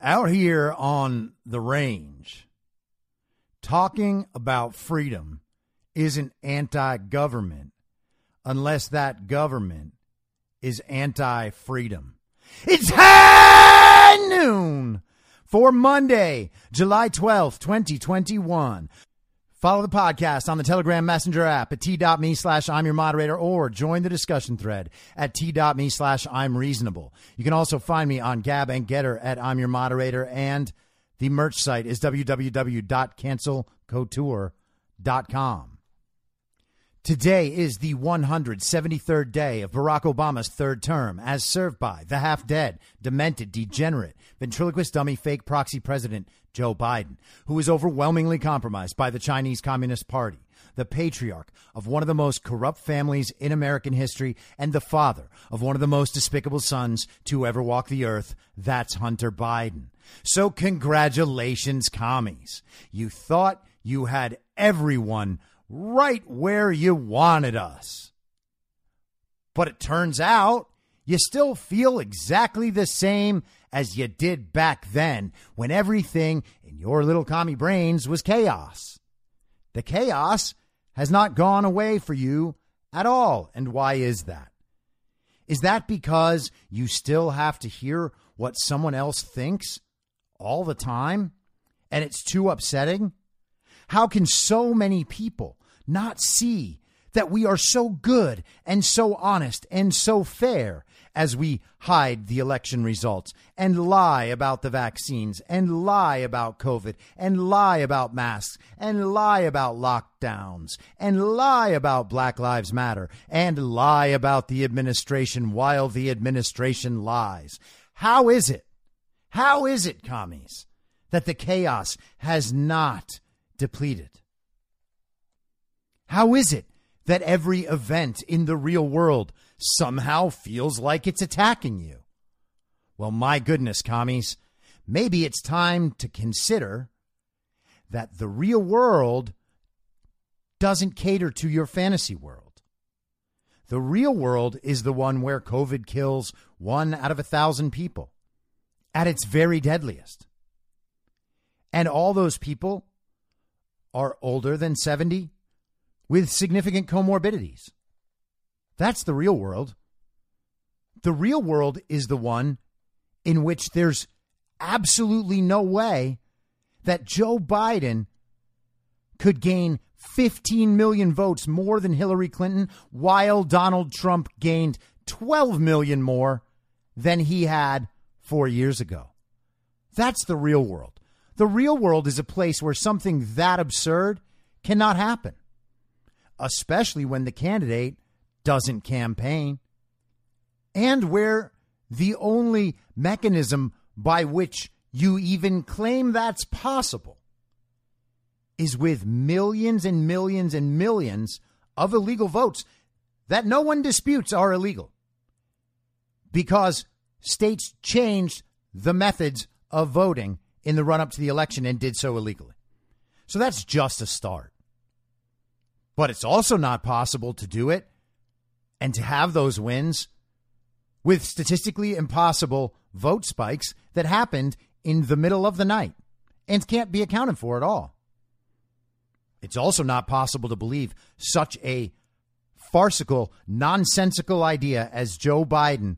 Out here on the range, talking about freedom isn't anti government unless that government is anti freedom. It's high noon for Monday, July 12th, 2021. Follow the podcast on the Telegram Messenger app at t.me slash I'm your moderator or join the discussion thread at t.me slash I'm reasonable. You can also find me on Gab and Gettr at I'm your moderator and the merch site is www.cancelcouture.com. Today is the 173rd day of Barack Obama's third term, as served by the half dead, demented, degenerate, ventriloquist dummy, fake proxy president Joe Biden, who is overwhelmingly compromised by the Chinese Communist Party, the patriarch of one of the most corrupt families in American history, and the father of one of the most despicable sons to ever walk the earth. That's Hunter Biden. So, congratulations, commies. You thought you had everyone right where you wanted us. But it turns out you still feel exactly the same as you did back then when everything in your little commie brains was chaos. The chaos has not gone away for you at all. And why is that? Is that because you still have to hear what someone else thinks all the time and it's too upsetting? How can so many people not see that we are so good and so honest and so fair as we hide the election results and lie about the vaccines and lie about COVID and lie about masks and lie about lockdowns and lie about Black Lives Matter and lie about the administration while the administration lies. How is it? How is it, commies, that the chaos has not depleted? How is it that every event in the real world somehow feels like it's attacking you? Well, my goodness, commies, maybe it's time to consider that the real world doesn't cater to your fantasy world. The real world is the one where COVID kills one out of a thousand people at its very deadliest. And all those people are older than 70 with significant comorbidities. That's the real world. The real world is the one in which there's absolutely no way that Joe Biden could gain 15 million votes more than Hillary Clinton while Donald Trump gained 12 million more than he had four years ago. That's the real world. The real world is a place where something that absurd cannot happen especially when the candidate doesn't campaign, and where the only mechanism by which you even claim that's possible is with millions and millions and millions of illegal votes that no one disputes are illegal because states changed the methods of voting in the run up to the election and did so illegally. So that's just a start. But it's also not possible to do it and to have those wins with statistically impossible vote spikes that happened in the middle of the night and can't be accounted for at all. It's also not possible to believe such a farcical, nonsensical idea as Joe Biden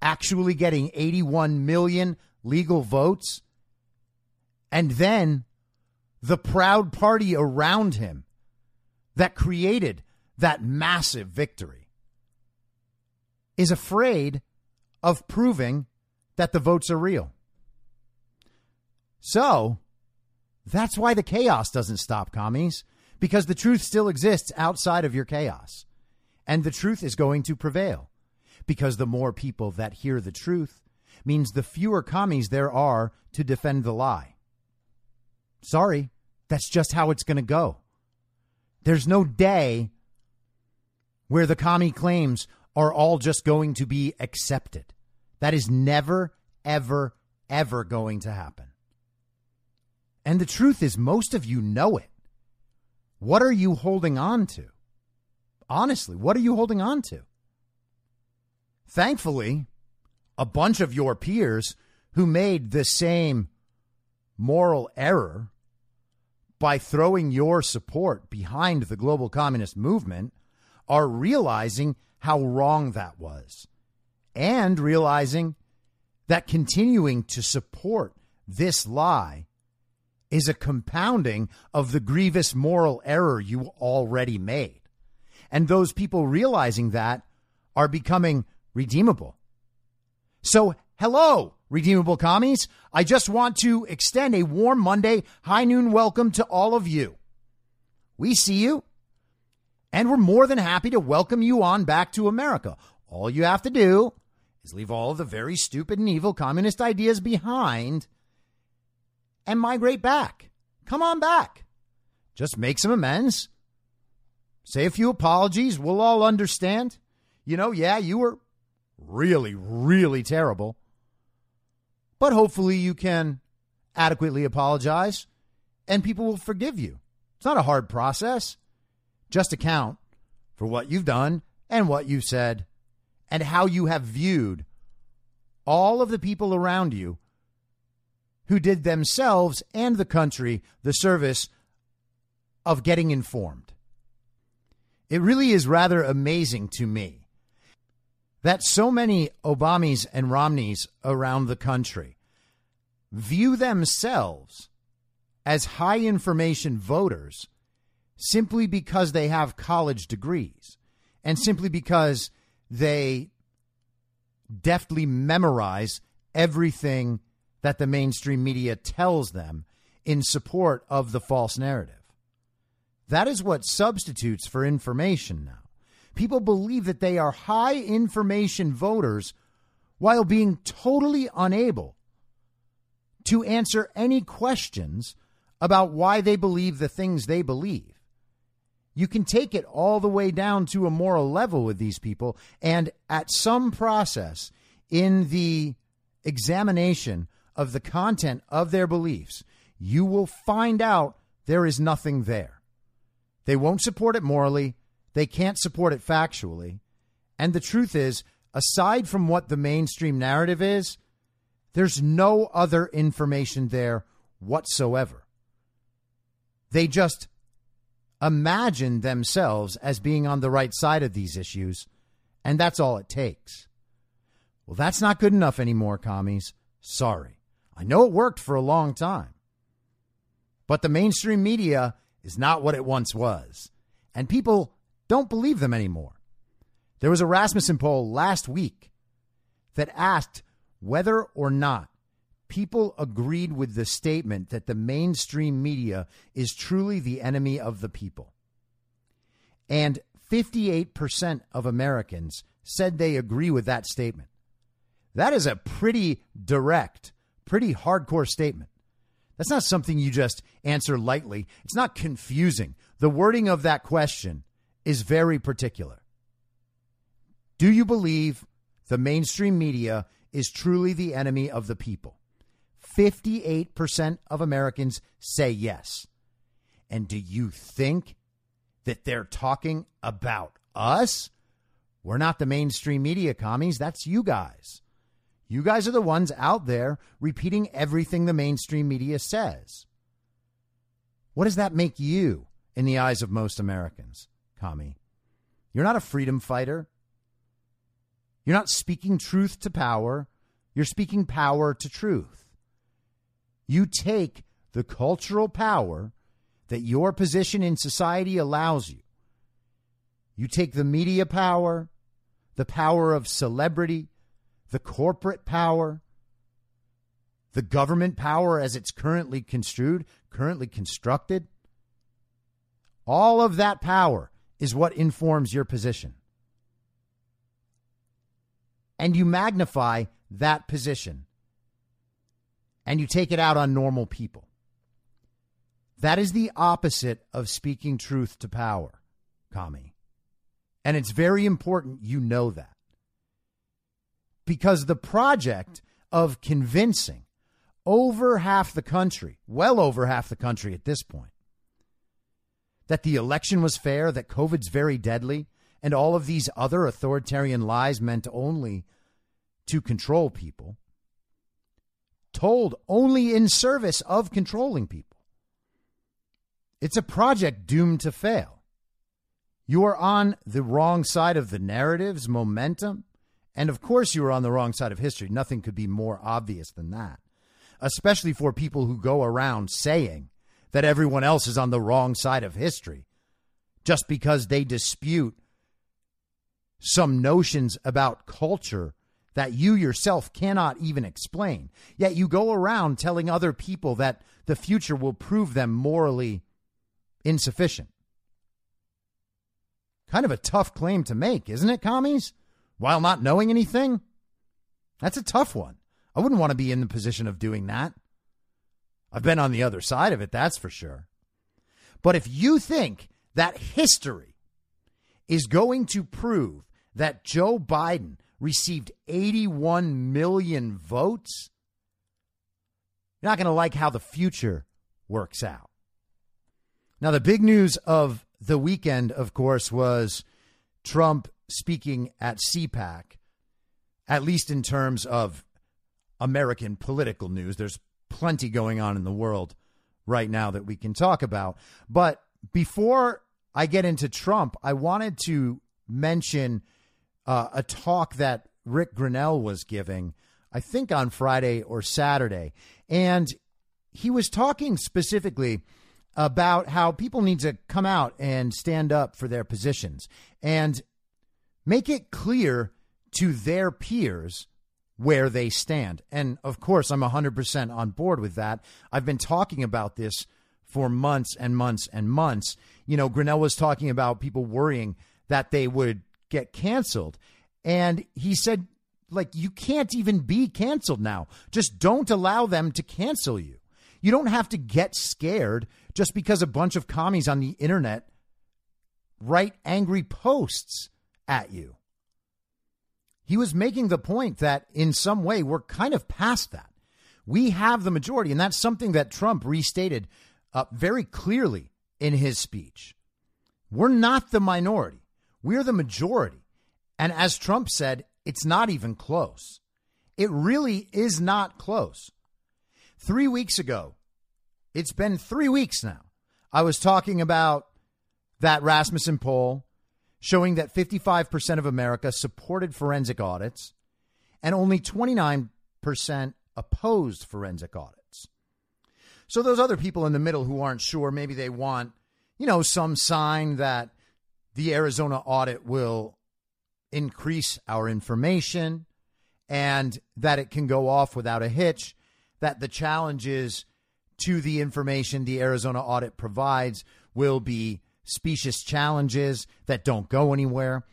actually getting 81 million legal votes and then the proud party around him that created that massive victory is afraid of proving that the votes are real. So that's why the chaos doesn't stop, commies, because the truth still exists outside of your chaos. And the truth is going to prevail because the more people that hear the truth means the fewer commies there are to defend the lie. Sorry, that's just how it's going to go. There's no day where the commie claims are all just going to be accepted. That is never, ever, ever going to happen. And the truth is, most of you know it. What are you holding on to? Honestly, what are you holding on to? Thankfully, a bunch of your peers who made the same moral error by throwing your support behind the global communist movement are realizing how wrong that was and realizing that continuing to support this lie is a compounding of the grievous moral error you already made. And those people realizing that are becoming redeemable. So, hello, redeemable commies. I just want to extend a warm Monday high noon welcome to all of you. We see you, and we're more than happy to welcome you on back to America. All you have to do is leave all of the very stupid and evil communist ideas behind and migrate back. Come on back. Just make some amends. Say a few apologies. We'll all understand. You know, yeah, you were really, really terrible. But hopefully you can adequately apologize and people will forgive you. It's not a hard process. Just account for what you've done and what you've said and how you have viewed all of the people around you who did themselves and the country the service of getting informed. It really is rather amazing to me that so many Obamas and Romneys around the country view themselves as high information voters simply because they have college degrees and simply because they deftly memorize everything that the mainstream media tells them in support of the false narrative. That is what substitutes for information now. People believe that they are high information voters while being totally unable to answer any questions about why they believe the things they believe. You can take it all the way down to a moral level with these people, and at some process in the examination of the content of their beliefs, you will find out there is nothing there. They won't support it morally, they can't support it factually. And the truth is, aside from what the mainstream narrative is, there's no other information there whatsoever. They just imagine themselves as being on the right side of these issues, and that's all it takes. Well, that's not good enough anymore, commies. Sorry. I know it worked for a long time. But the mainstream media is not what it once was, and people don't believe them anymore. There was a Rasmussen poll last week that asked whether or not people agreed with the statement that the mainstream media is truly the enemy of the people. And 58% of Americans said they agree with that statement. That is a pretty direct, pretty hardcore statement. That's not something you just answer lightly. It's not confusing. The wording of that question is very particular. Do you believe the mainstream media is truly the enemy of the people? 58% of Americans say yes. And do you think that they're talking about us? We're not the mainstream media commies. That's you guys. You guys are the ones out there repeating everything the mainstream media says. What does that make you in the eyes of most Americans, commie? You're not a freedom fighter. You're not speaking truth to power. You're speaking power to truth. You take the cultural power that your position in society allows you. You take the media power, the power of celebrity, the corporate power, the government power as it's currently construed, currently constructed. All of that power is what informs your position. And you magnify that position and you take it out on normal people. That is the opposite of speaking truth to power, Kami. And it's very important you know that. Because the project of convincing over half the country, well over half the country at this point, that the election was fair, that COVID's very deadly, and all of these other authoritarian lies meant only to control people, told only in service of controlling people. It's a project doomed to fail. You are on the wrong side of the narrative's momentum. And of course, you are on the wrong side of history. Nothing could be more obvious than that, especially for people who go around saying that everyone else is on the wrong side of history just because they dispute some notions about culture that you yourself cannot even explain. Yet you go around telling other people that the future will prove them morally insufficient. Kind of a tough claim to make, isn't it, commies? While not knowing anything? That's a tough one. I wouldn't want to be in the position of doing that. I've been on the other side of it, that's for sure. But if you think that history is going to prove that Joe Biden received 81 million votes, you're not going to like how the future works out. Now, the big news of the weekend, of course, was Trump speaking at CPAC, at least in terms of American political news. There's plenty going on in the world right now that we can talk about. But before I get into Trump, I wanted to mention uh, a talk that Ric Grenell was giving, I think on Friday or Saturday. And he was talking specifically about how people need to come out and stand up for their positions and make it clear to their peers where they stand. And of course, I'm 100% on board with that. I've been talking about this for months and months and months. You know, Grinnell was talking about people worrying that they would get canceled. And he said, like, you can't even be canceled now. Just don't allow them to cancel you. You don't have to get scared just because a bunch of commies on the internet write angry posts at you. He was making the point that in some way we're kind of past that. We have the majority, and that's something that Trump restated uh, very clearly in his speech. We're not the minority. We're the majority. And as Trump said, it's not even close. It really is not close. Three weeks ago, it's been three weeks now, I was talking about that Rasmussen poll showing that 55% of America supported forensic audits and only 29% opposed forensic audits. So, those other people in the middle who aren't sure, maybe they want, you know, some sign that the Arizona audit will increase our information and that it can go off without a hitch, that the challenges to the information the Arizona audit provides will be specious challenges that don't go anywhere.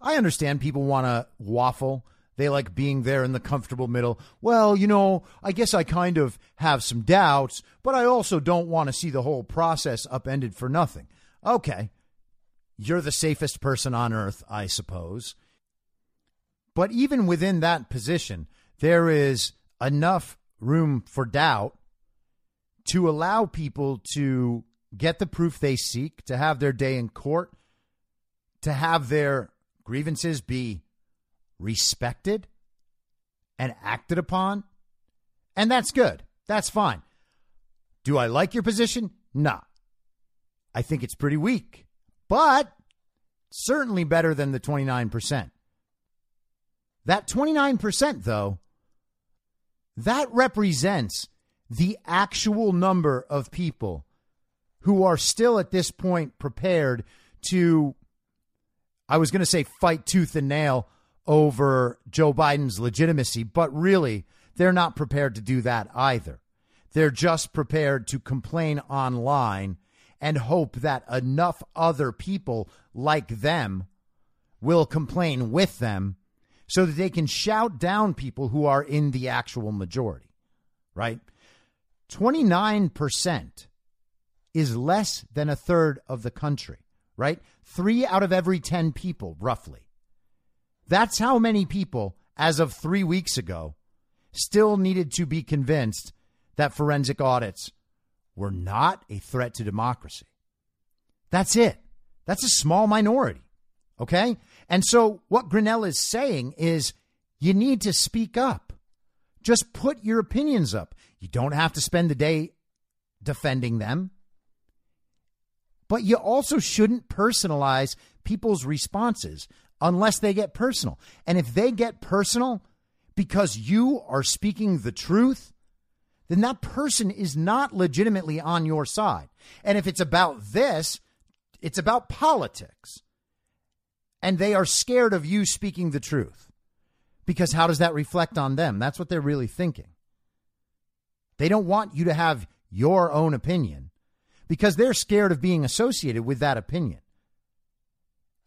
I understand people want to waffle. They like being there in the comfortable middle. Well, you know, I guess I kind of have some doubts, but I also don't want to see the whole process upended for nothing. Okay, you're the safest person on earth, I suppose. But even within that position, there is enough room for doubt to allow people to get the proof they seek, to have their day in court, to have their grievances be respected and acted upon. And that's good. That's fine. Do I like your position? Nah. I think it's pretty weak but certainly better than the 29%. That 29%, though, that represents the actual number of people who are still at this point prepared to, I was going to say, fight tooth and nail over Joe Biden's legitimacy, but really, they're not prepared to do that either. They're just prepared to complain online and hope that enough other people like them will complain with them so that they can shout down people who are in the actual majority, right? 29% is less than a third of the country, right? Three out of every 10 people, roughly. That's how many people, as of three weeks ago, still needed to be convinced that forensic audits were not a threat to democracy. That's it. That's a small minority. Okay? And so what Grenell is saying is you need to speak up. Just put your opinions up. You don't have to spend the day defending them. But you also shouldn't personalize people's responses unless they get personal. And if they get personal because you are speaking the truth, then that person is not legitimately on your side. And if it's about this, it's about politics. And they are scared of you speaking the truth. Because how does that reflect on them? That's what they're really thinking. They don't want you to have your own opinion because they're scared of being associated with that opinion.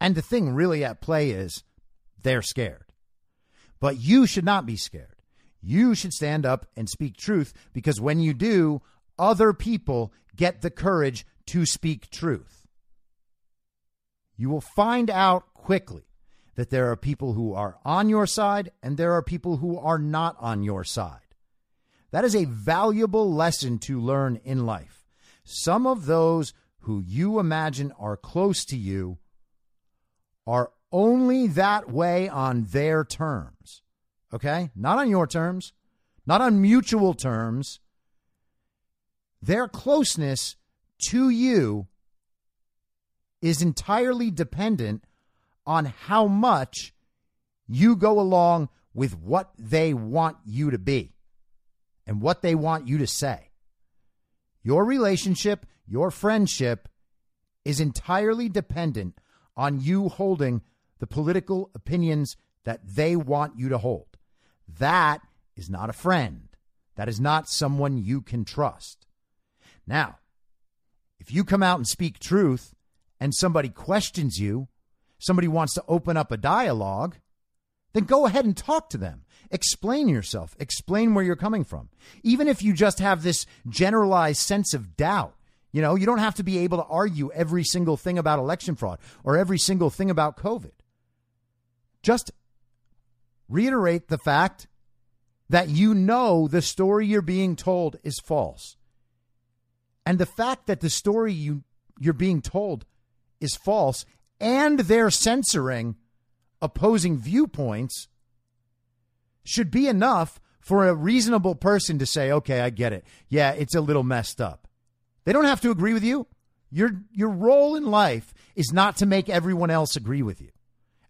And the thing really at play is they're scared. But you should not be scared. You should stand up and speak truth because when you do, other people get the courage to speak truth. You will find out quickly that there are people who are on your side and there are people who are not on your side. That is a valuable lesson to learn in life. Some of those who you imagine are close to you are only that way on their terms. Okay? Not on your terms, not on mutual terms. Their closeness to you is entirely dependent on how much you go along with what they want you to be and what they want you to say. Your relationship, your friendship is entirely dependent on you holding the political opinions that they want you to hold. That is not a friend. That is not someone you can trust. Now, if you come out and speak truth and somebody questions you, somebody wants to open up a dialogue, then go ahead and talk to them. Explain yourself. Explain where you're coming from. Even if you just have this generalized sense of doubt, you know, you don't have to be able to argue every single thing about election fraud or every single thing about COVID. Just reiterate the fact that you know the story you're being told is false. And the fact that the story you you're being told is false and they're censoring opposing viewpoints should be enough for a reasonable person to say, okay, I get it. Yeah, it's a little messed up. They don't have to agree with you. Your, your role in life is not to make everyone else agree with you.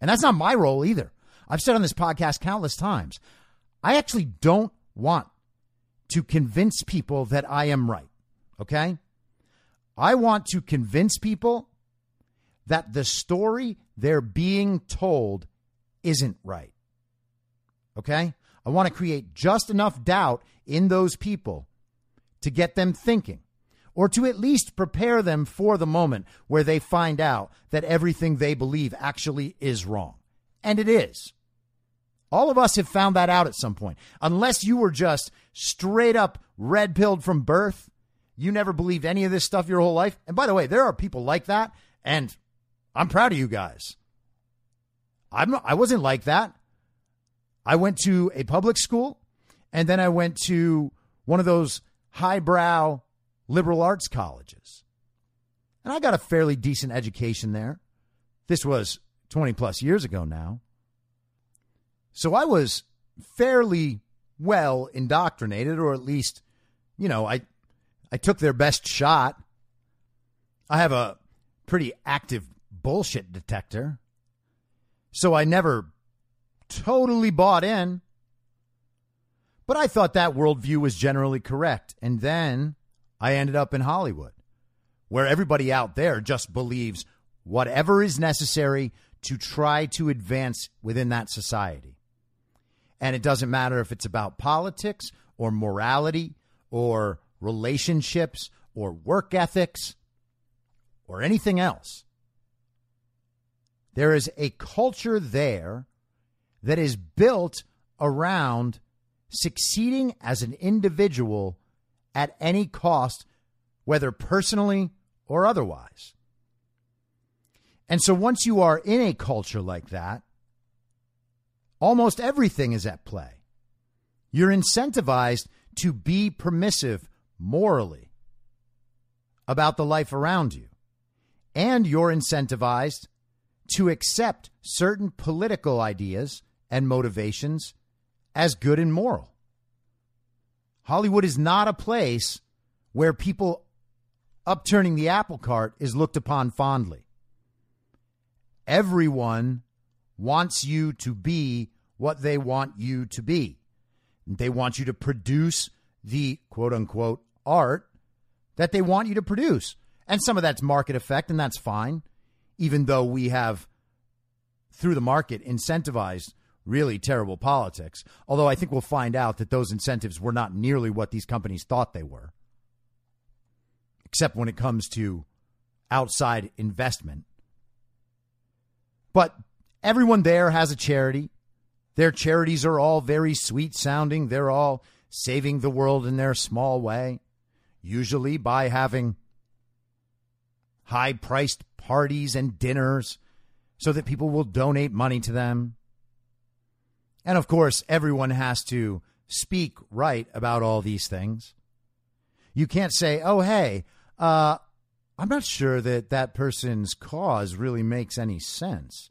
And that's not my role either. I've said on this podcast countless times, I actually don't want to convince people that I am right. Okay? I want to convince people that the story they're being told isn't right. Okay? I want to create just enough doubt in those people to get them thinking or to at least prepare them for the moment where they find out that everything they believe actually is wrong. And it is. All of us have found that out at some point. Unless you were just straight up red pilled from birth, you never believed any of this stuff your whole life. And by the way, there are people like that, and I'm proud of you guys. I'm not, I wasn't like that. I went to a public school and then I went to one of those highbrow liberal arts colleges. And I got a fairly decent education there. This was 20 plus years ago now. So I was fairly well indoctrinated, or at least, you know, I, I took their best shot. I have a pretty active bullshit detector. So I never totally bought in. But I thought that worldview was generally correct. And then I ended up in Hollywood, where everybody out there just believes whatever is necessary to try to advance within that society. And it doesn't matter if it's about politics or morality or relationships or work ethics or anything else. There is a culture there that is built around succeeding as an individual at any cost, whether personally or otherwise. And so once you are in a culture like that, almost everything is at play. You're incentivized to be permissive morally about the life around you. And you're incentivized to accept certain political ideas and motivations as good and moral. Hollywood is not a place where people upturning the apple cart is looked upon fondly. Everyone wants you to be what they want you to be. They want you to produce the quote unquote art that they want you to produce. And some of that's market effect, and that's fine, even though we have, through the market, incentivized really terrible politics. Although I think we'll find out that those incentives were not nearly what these companies thought they were, except when it comes to outside investment. But everyone there has a charity. Their charities are all very sweet sounding. They're all saving the world in their small way, usually by having high priced parties and dinners so that people will donate money to them. And of course, everyone has to speak right about all these things. You can't say, oh, hey, uh, I'm not sure that that person's cause really makes any sense.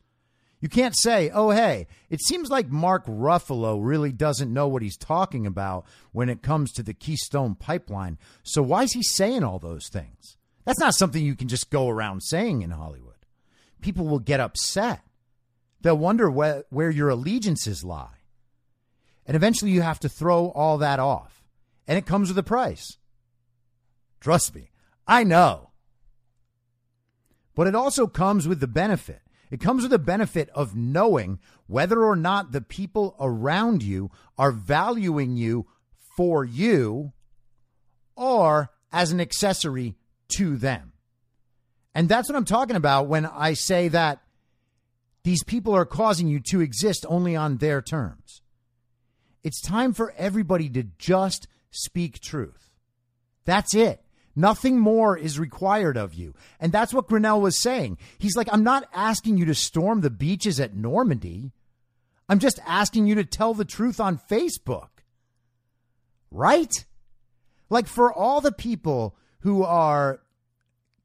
You can't say, oh, hey, it seems like Mark Ruffalo really doesn't know what he's talking about when it comes to the Keystone Pipeline. So why is he saying all those things? That's not something you can just go around saying in Hollywood. People will get upset. They'll wonder where, where your allegiances lie. And eventually you have to throw all that off. And it comes with a price. Trust me, I know. But it also comes with the benefit. It comes with the benefit of knowing whether or not the people around you are valuing you for you or as an accessory to them. And that's what I'm talking about when I say that these people are causing you to exist only on their terms. It's time for everybody to just speak truth. That's it. Nothing more is required of you. And that's what Grenell was saying. He's like, I'm not asking you to storm the beaches at Normandy. I'm just asking you to tell the truth on Facebook. Right? Like, for all the people who are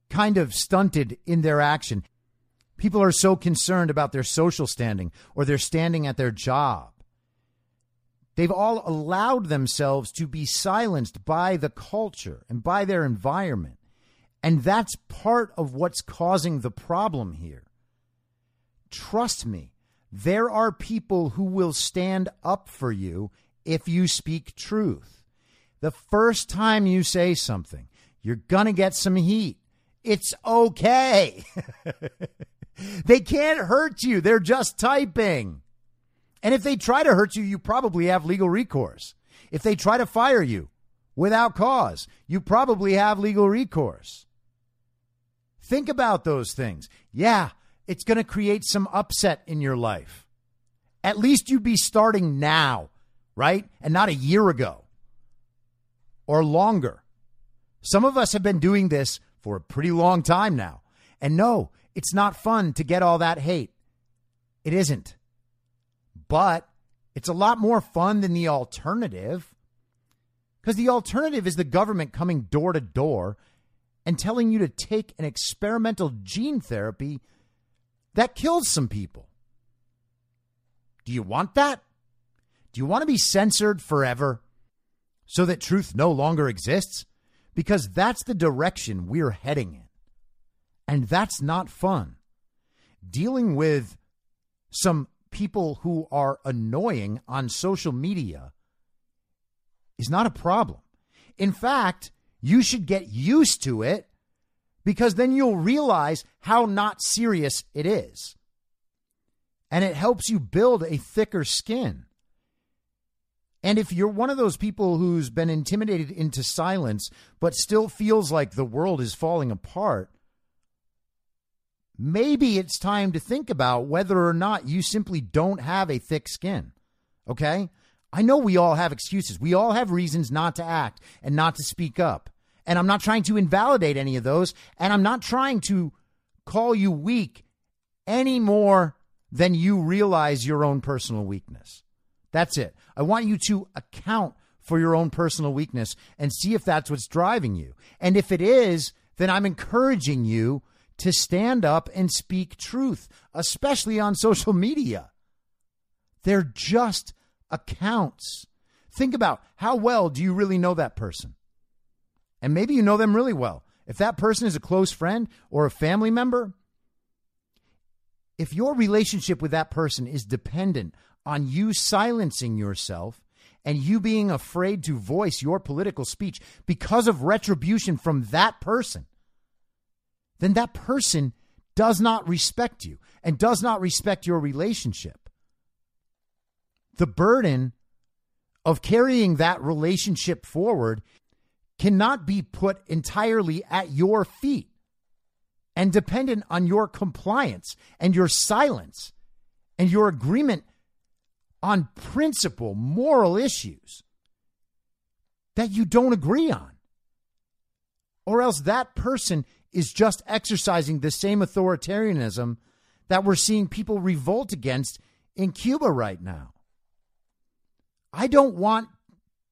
kind of stunted in their action, People are so concerned about their social standing or their standing at their job. They've all allowed themselves to be silenced by the culture and by their environment. And that's part of what's causing the problem here. Trust me, there are people who will stand up for you if you speak truth. The first time you say something, you're going to get some heat. It's okay. They can't hurt you. They're just typing. And if they try to hurt you, you probably have legal recourse. If they try to fire you without cause, you probably have legal recourse. Think about those things. Yeah, it's going to create some upset in your life. At least you'd be starting now, right? And not a year ago or longer. Some of us have been doing this for a pretty long time now. And no, it's not fun to get all that hate. It isn't. But it's a lot more fun than the alternative. Because the alternative is the government coming door to door and telling you to take an experimental gene therapy that kills some people. Do you want that? Do you want to be censored forever so that truth no longer exists? Because that's the direction we're heading in. And that's not fun. Dealing with some people who are annoying on social media is not a problem. In fact, you should get used to it because then you'll realize how not serious it is. And it helps you build a thicker skin. And if you're one of those people who's been intimidated into silence, but still feels like the world is falling apart, maybe it's time to think about whether or not you simply don't have a thick skin. Okay? I know we all have excuses. We all have reasons not to act and not to speak up. And I'm not trying to invalidate any of those. And I'm not trying to call you weak any more than you realize your own personal weakness. That's it. I want you to account for your own personal weakness and see if that's what's driving you. And if it is, then I'm encouraging you to stand up and speak truth, especially on social media. They're just accounts. Think about how well do you really know that person? And maybe you know them really well. If that person is a close friend or a family member, if your relationship with that person is dependent on you silencing yourself and you being afraid to voice your political speech because of retribution from that person, then that person does not respect you and does not respect your relationship. The burden of carrying that relationship forward cannot be put entirely at your feet and dependent on your compliance and your silence and your agreement on principle, moral issues that you don't agree on. Or else that person is just exercising the same authoritarianism that we're seeing people revolt against in Cuba right now. I don't want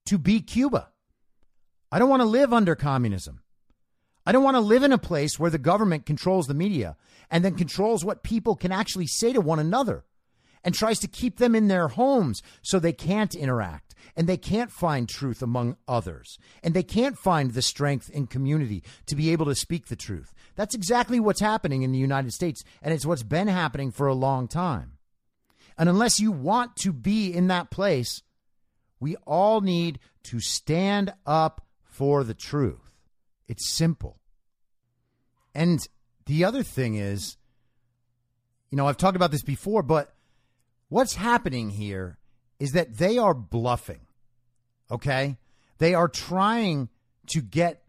to be Cuba. I don't want to live under communism. I don't want to live in a place where the government controls the media and then controls what people can actually say to one another and tries to keep them in their homes so they can't interact and they can't find truth among others and they can't find the strength in community to be able to speak the truth. That's exactly what's happening in the United States and it's what's been happening for a long time. And unless you want to be in that place, we all need to stand up for the truth. It's simple. And the other thing is, you know, I've talked about this before, but What's happening here is that they are bluffing. Okay? They are trying to get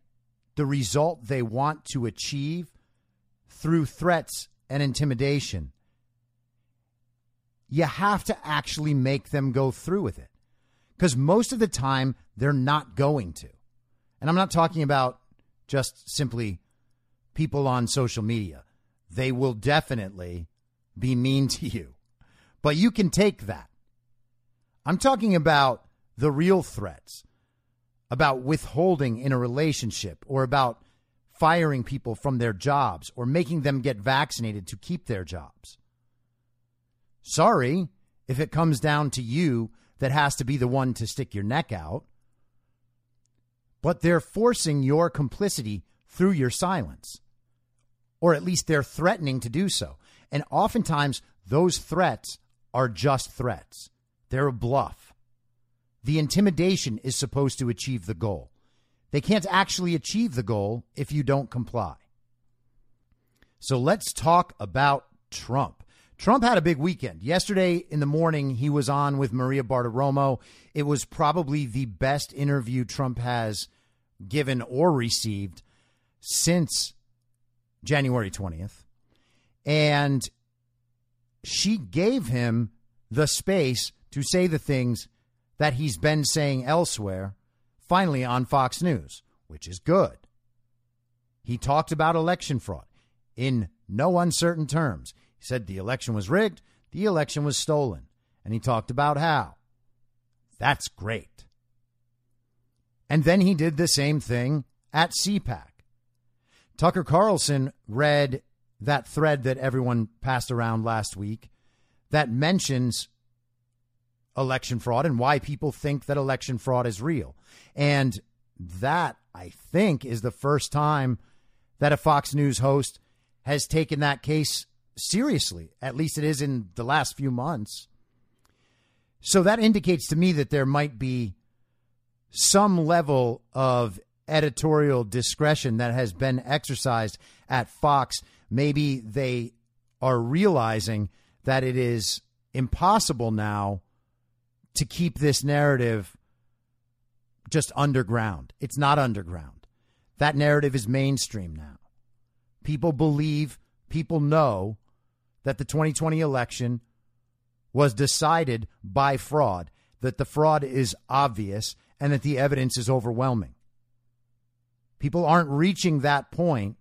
the result they want to achieve through threats and intimidation. You have to actually make them go through with it. Because most of the time, they're not going to. And I'm not talking about just simply people on social media. They will definitely be mean to you but you can take that. I'm talking about the real threats, about withholding in a relationship, or about firing people from their jobs, or making them get vaccinated to keep their jobs. Sorry if it comes down to you that has to be the one to stick your neck out, but they're forcing your complicity through your silence, or at least they're threatening to do so. And oftentimes, those threats are just threats, they're a bluff. The intimidation is supposed to achieve the goal. They can't actually achieve the goal if you don't comply. So let's talk about Trump. Trump had a big weekend. Yesterday in the morning, he was on with Maria Bartiromo. It was probably the best interview Trump has given or received since January 20th. And she gave him the space to say the things that he's been saying elsewhere, finally on Fox News, which is good. He talked about election fraud in no uncertain terms. He said the election was rigged, the election was stolen, and he talked about how. That's great. And then he did the same thing at CPAC. Tucker Carlson read that thread that everyone passed around last week that mentions election fraud and why people think that election fraud is real. And that, I think, is the first time that a Fox News host has taken that case seriously. At least it is in the last few months. So that indicates to me that there might be some level of editorial discretion that has been exercised at Fox maybe they are realizing that it is impossible now to keep this narrative just underground. It's not underground. That narrative is mainstream now. People believe people know that the 2020 election was decided by fraud, that the fraud is obvious, and that the evidence is overwhelming. People aren't reaching that point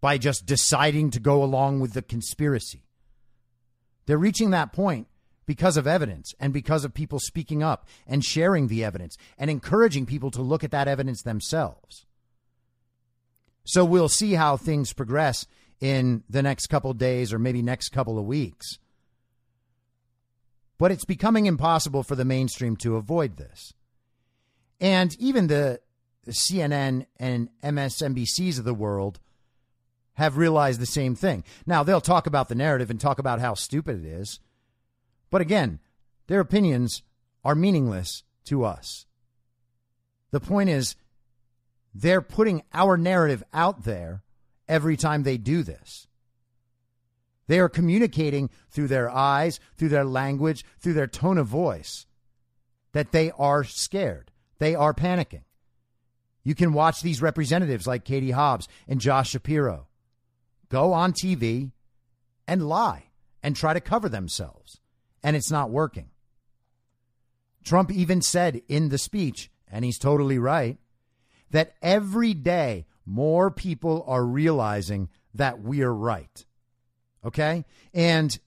by just deciding to go along with the conspiracy. They're reaching that point because of evidence and because of people speaking up and sharing the evidence and encouraging people to look at that evidence themselves. So we'll see how things progress in the next couple days or maybe next couple of weeks. But it's becoming impossible for the mainstream to avoid this. And even the CNN and MSNBCs of the world have realized the same thing. Now, they'll talk about the narrative and talk about how stupid it is. But again, their opinions are meaningless to us. The point is, they're putting our narrative out there every time they do this. They are communicating through their eyes, through their language, through their tone of voice that they are scared. They are panicking. You can watch these representatives like Katie Hobbs and Josh Shapiro go on TV and lie and try to cover themselves, and it's not working. Trump even said in the speech, and he's totally right, that every day more people are realizing that we're right. Okay? And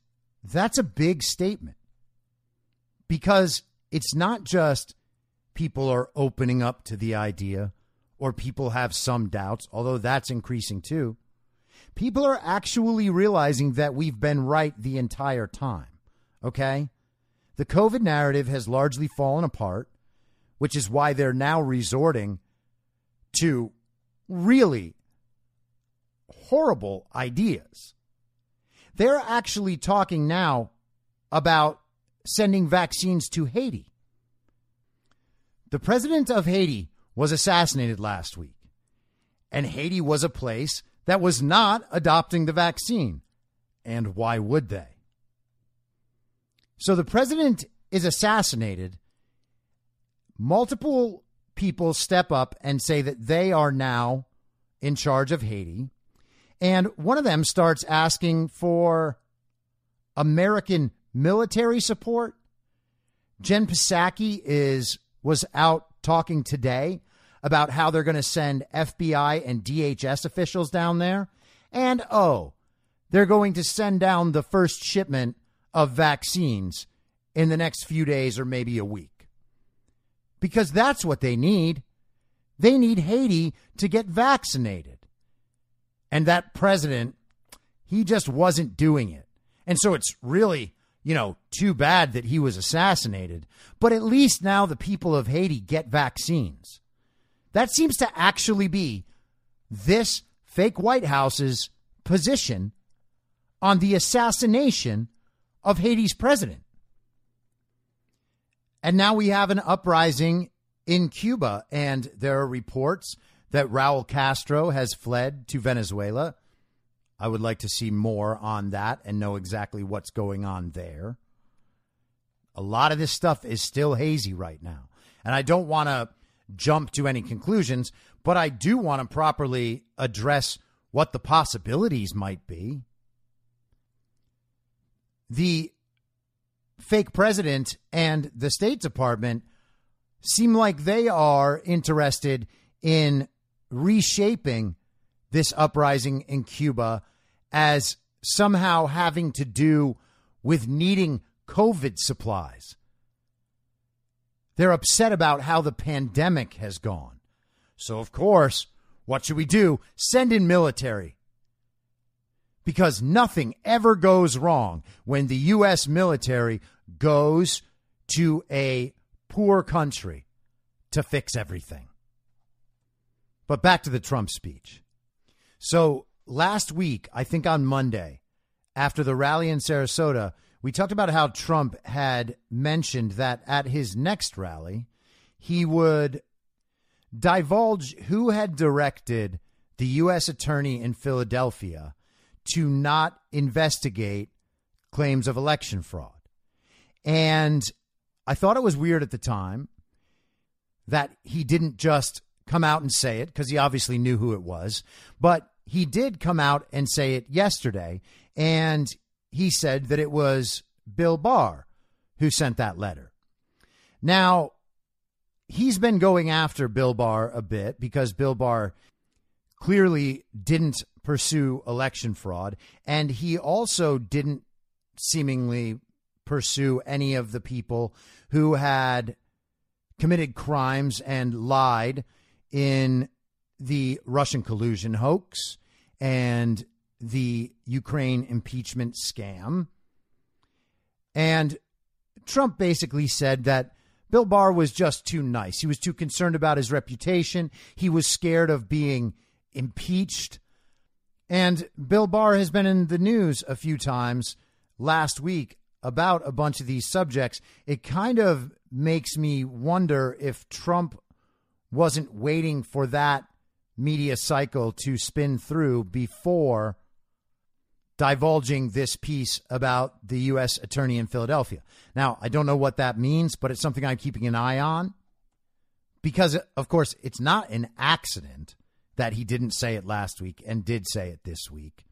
that's a big statement because it's not just people are opening up to the idea or people have some doubts, although that's increasing too. People are actually realizing that we've been right the entire time. Okay? The COVID narrative has largely fallen apart, which is why they're now resorting to really horrible ideas. They're actually talking now about sending vaccines to Haiti. The president of Haiti was assassinated last week, and Haiti was a place that was not adopting the vaccine. And why would they? So the president is assassinated. Multiple people step up and say that they are now in charge of Haiti. And one of them starts asking for American military support. Jen Psaki is was out talking today about how they're going to send FBI and DHS officials down there. And oh, they're going to send down the first shipment of vaccines in the next few days or maybe a week. Because that's what they need. They need Haiti to get vaccinated. And that president, he just wasn't doing it. And so it's really, you know, too bad that he was assassinated. But at least now the people of Haiti get vaccines. That seems to actually be this fake White House's position on the assassination of Haiti's president. And now we have an uprising in Cuba, and there are reports that Raul Castro has fled to Venezuela. I would like to see more on that and know exactly what's going on there. A lot of this stuff is still hazy right now. And I don't want to jump to any conclusions, but I do want to properly address what the possibilities might be. The fake president and the State Department seem like they are interested in reshaping this uprising in Cuba as somehow having to do with needing COVID supplies. They're upset about how the pandemic has gone. So, of course, what should we do? Send in military. Because nothing ever goes wrong when the U.S. military goes to a poor country to fix everything. But back to the Trump speech. So last week, I think on Monday, after the rally in Sarasota, we talked about how Trump had mentioned that at his next rally, he would divulge who had directed the U.S. attorney in Philadelphia to not investigate claims of election fraud. And I thought it was weird at the time that he didn't just come out and say it because he obviously knew who it was, but he did come out and say it yesterday, and he said that it was Bill Barr who sent that letter. Now, he's been going after Bill Barr a bit because Bill Barr clearly didn't pursue election fraud, and he also didn't seemingly pursue any of the people who had committed crimes and lied in the Russian collusion hoax and the Ukraine impeachment scam. And Trump basically said that Bill Barr was just too nice. He was too concerned about his reputation. He was scared of being impeached. And Bill Barr has been in the news a few times last week about a bunch of these subjects. It kind of makes me wonder if Trump wasn't waiting for that media cycle to spin through before divulging this piece about the U.S. attorney in Philadelphia. Now, I don't know what that means, but it's something I'm keeping an eye on because, of course, it's not an accident that he didn't say it last week and did say it this week.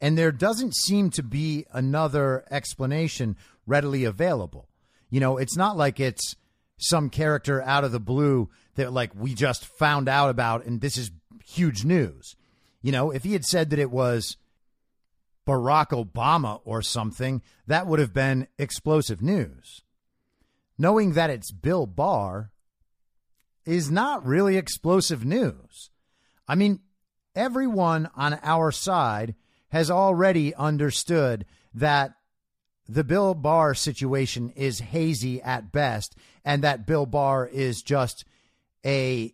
And there doesn't seem to be another explanation readily available. You know, it's not like it's some character out of the blue that, like, we just found out about and this is huge news. You know, if he had said that it was Barack Obama or something, that would have been explosive news. Knowing that it's Bill Barr is not really explosive news. I mean, everyone on our side has already understood that the Bill Barr situation is hazy at best and that Bill Barr is just a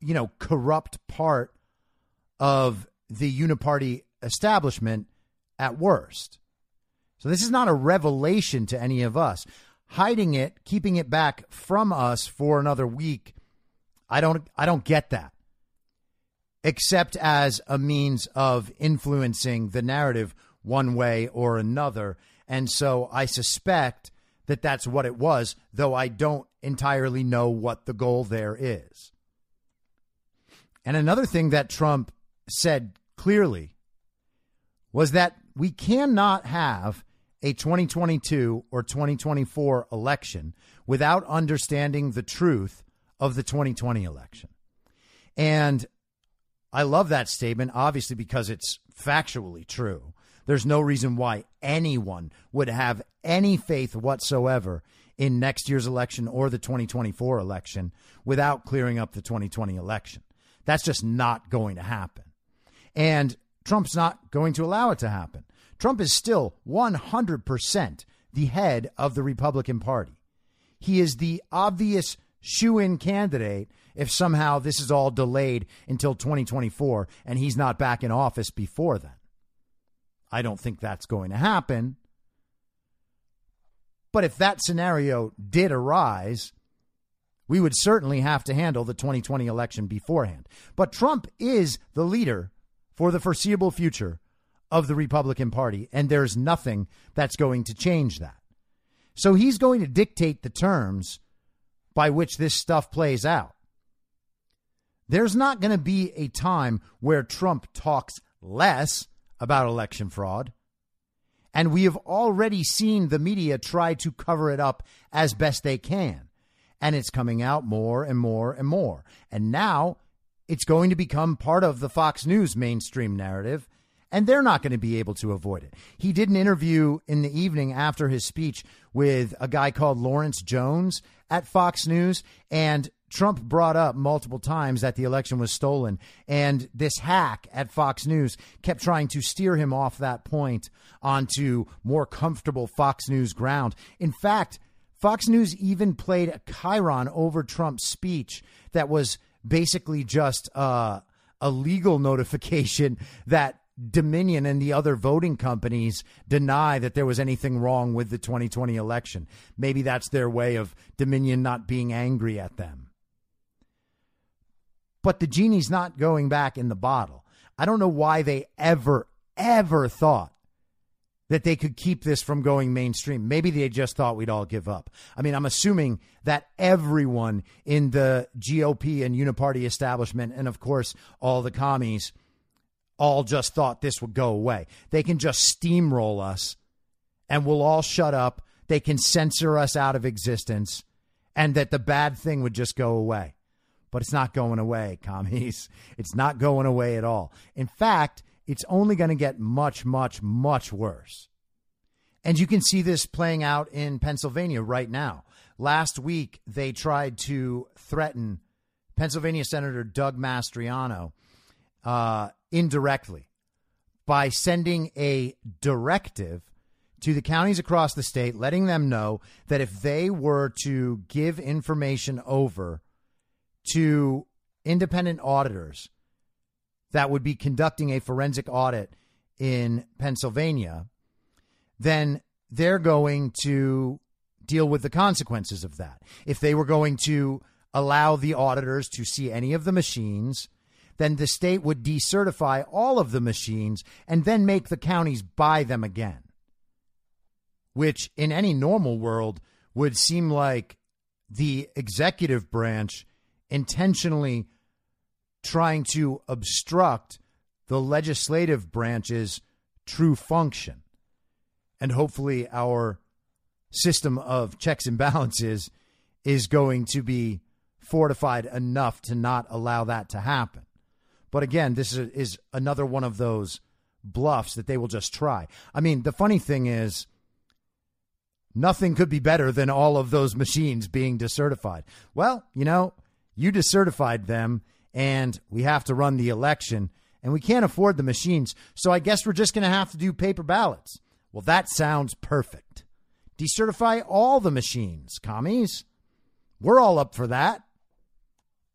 you know corrupt part of the uniparty establishment at worst. So this is not a revelation to any of us. Hiding it, keeping it back from us for another week, I don't I don't get that. Except as a means of influencing the narrative one way or another. And so I suspect that that's what it was, though I don't entirely know what the goal there is. And another thing that Trump said clearly was that we cannot have a 2022 or 2024 election without understanding the truth of the 2020 election. And I love that statement, obviously, because it's factually true. There's no reason why anyone would have any faith whatsoever in next year's election or the 2024 election without clearing up the 2020 election. That's just not going to happen. And Trump's not going to allow it to happen. Trump is still 100% the head of the Republican Party. He is the obvious shoe in candidate if somehow this is all delayed until 2024 and he's not back in office before then. I don't think that's going to happen. But if that scenario did arise, we would certainly have to handle the 2020 election beforehand. But Trump is the leader for the foreseeable future of the Republican Party, and there's nothing that's going to change that. So he's going to dictate the terms by which this stuff plays out. There's not going to be a time where Trump talks less about election fraud. And we have already seen the media try to cover it up as best they can. And it's coming out more and more and more. And now it's going to become part of the Fox News mainstream narrative, and they're not going to be able to avoid it. He did an interview in the evening after his speech with a guy called Lawrence Jones at Fox News, and Trump brought up multiple times that the election was stolen, and this hack at Fox News kept trying to steer him off that point onto more comfortable Fox News ground. In fact, Fox News even played a chyron over Trump's speech that was basically just uh, a legal notification that Dominion and the other voting companies deny that there was anything wrong with the 2020 election. Maybe that's their way of Dominion not being angry at them. But the genie's not going back in the bottle. I don't know why they ever, ever thought that they could keep this from going mainstream. Maybe they just thought we'd all give up. I mean, I'm assuming that everyone in the GOP and uniparty establishment, and of course, all the commies, all just thought this would go away. They can just steamroll us and we'll all shut up. They can censor us out of existence and that the bad thing would just go away. But it's not going away, commies. It's not going away at all. In fact, it's only going to get much, much, much worse. And you can see this playing out in Pennsylvania right now. Last week, they tried to threaten Pennsylvania Senator Doug Mastriano uh, indirectly by sending a directive to the counties across the state, letting them know that if they were to give information over to independent auditors that would be conducting a forensic audit in Pennsylvania, then they're going to deal with the consequences of that. If they were going to allow the auditors to see any of the machines, then the state would decertify all of the machines and then make the counties buy them again. Which, in any normal world, would seem like the executive branch intentionally trying to obstruct the legislative branch's true function. And hopefully, our system of checks and balances is going to be fortified enough to not allow that to happen. But again, this is, is another one of those bluffs that they will just try. I mean, the funny thing is, nothing could be better than all of those machines being decertified. Well, you know, you decertified them, and we have to run the election, and we can't afford the machines. So I guess we're just going to have to do paper ballots. Well, that sounds perfect. Decertify all the machines, commies. We're all up for that.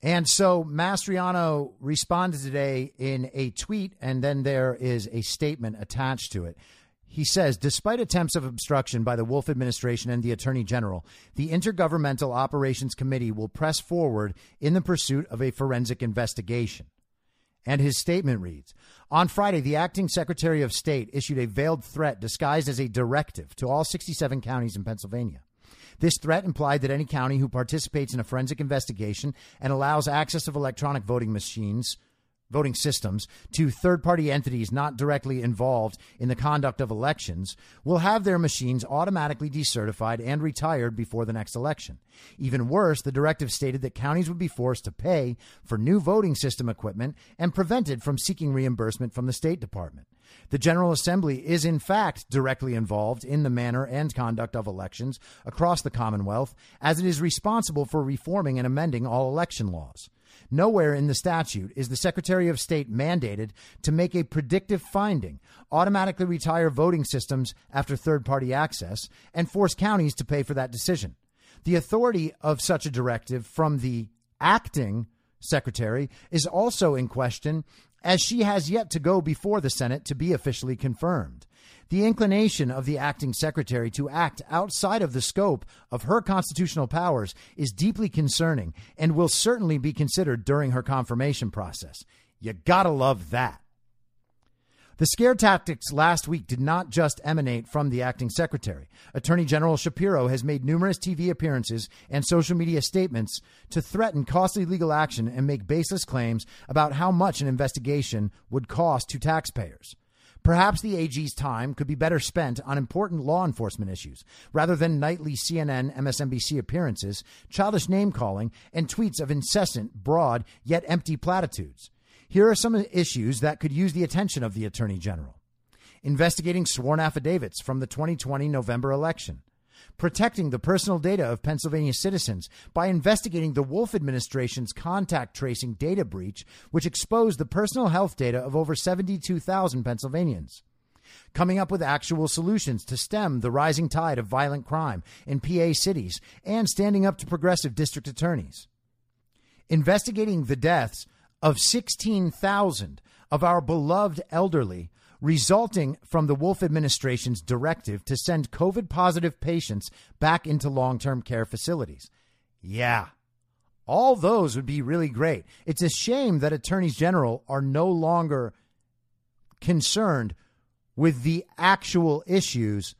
And so Mastriano responded today in a tweet, and then there is a statement attached to it. He says, despite attempts of obstruction by the Wolf administration and the Attorney General, the Intergovernmental Operations Committee will press forward in the pursuit of a forensic investigation. And his statement reads On Friday, the acting Secretary of State issued a veiled threat disguised as a directive to all 67 counties in Pennsylvania. This threat implied that any county who participates in a forensic investigation and allows access of electronic voting machines voting systems to third party entities not directly involved in the conduct of elections will have their machines automatically decertified and retired before the next election. Even worse, the directive stated that counties would be forced to pay for new voting system equipment and prevented from seeking reimbursement from the State Department. The General Assembly is, in fact, directly involved in the manner and conduct of elections across the Commonwealth, as it is responsible for reforming and amending all election laws. Nowhere in the statute is the Secretary of State mandated to make a predictive finding, automatically retire voting systems after third party access, and force counties to pay for that decision. The authority of such a directive from the acting secretary is also in question as she has yet to go before the Senate to be officially confirmed. The inclination of the acting secretary to act outside of the scope of her constitutional powers is deeply concerning and will certainly be considered during her confirmation process. You gotta love that. The scare tactics last week did not just emanate from the acting secretary. Attorney General Shapiro has made numerous TV appearances and social media statements to threaten costly legal action and make baseless claims about how much an investigation would cost to taxpayers. Perhaps the AG's time could be better spent on important law enforcement issues rather than nightly CNN, MSNBC appearances, childish name calling, and tweets of incessant, broad, yet empty platitudes. Here are some issues that could use the attention of the Attorney General investigating sworn affidavits from the 2020 November election, protecting the personal data of Pennsylvania citizens by investigating the Wolf administration's contact tracing data breach, which exposed the personal health data of over 72,000 Pennsylvanians. Coming up with actual solutions to stem the rising tide of violent crime in PA cities and standing up to progressive district attorneys. Investigating the deaths of 16,000 of our beloved elderly resulting from the Wolf administration's directive to send COVID positive patients back into long term care facilities. Yeah, all those would be really great. It's a shame that attorneys general are no longer concerned with the actual issues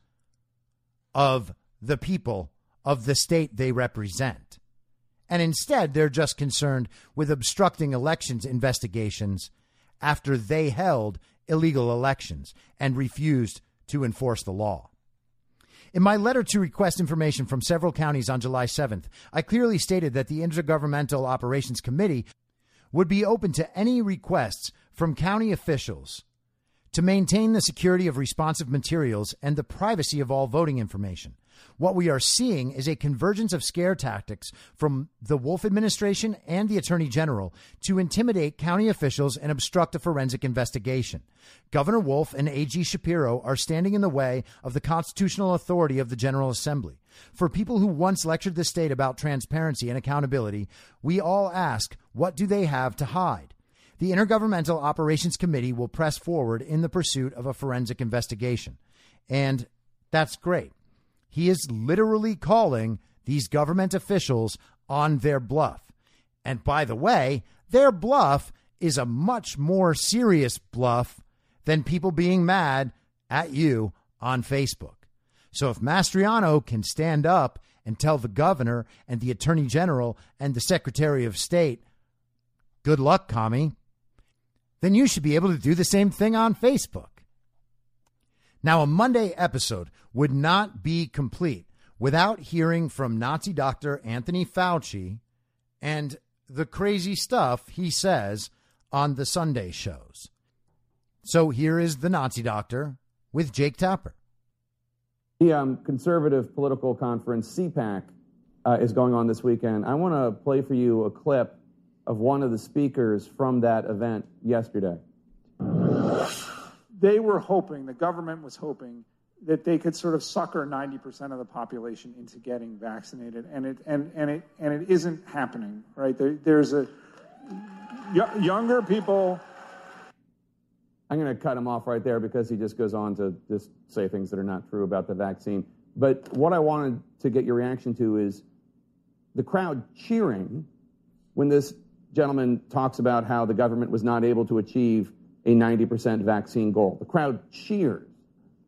of the people of the state they represent. And instead, they're just concerned with obstructing elections investigations after they held illegal elections and refused to enforce the law. In my letter to request information from several counties on July 7th, I clearly stated that the Intergovernmental Operations Committee would be open to any requests from county officials to maintain the security of responsive materials and the privacy of all voting information. What we are seeing is a convergence of scare tactics from the Wolf administration and the Attorney General to intimidate county officials and obstruct a forensic investigation. Governor Wolf and AG Shapiro are standing in the way of the constitutional authority of the General Assembly. For people who once lectured the state about transparency and accountability, we all ask, what do they have to hide? The Intergovernmental Operations Committee will press forward in the pursuit of a forensic investigation. And that's great. He is literally calling these government officials on their bluff. And by the way, their bluff is a much more serious bluff than people being mad at you on Facebook. So if Mastriano can stand up and tell the governor and the attorney general and the secretary of state, good luck, commie, then you should be able to do the same thing on Facebook. Now, a Monday episode would not be complete without hearing from Nazi doctor Anthony Fauci and the crazy stuff he says on the Sunday shows. So here is the Nazi doctor with Jake Tapper. The um, conservative political conference, CPAC, uh, is going on this weekend. I want to play for you a clip of one of the speakers from that event yesterday. They were hoping, the government was hoping, that they could sort of sucker 90% of the population into getting vaccinated, and it and and it and it isn't happening, right? There, there's a y- younger people. I'm going to cut him off right there because he just goes on to just say things that are not true about the vaccine. But what I wanted to get your reaction to is the crowd cheering when this gentleman talks about how the government was not able to achieve a 90% vaccine goal. The crowd cheers.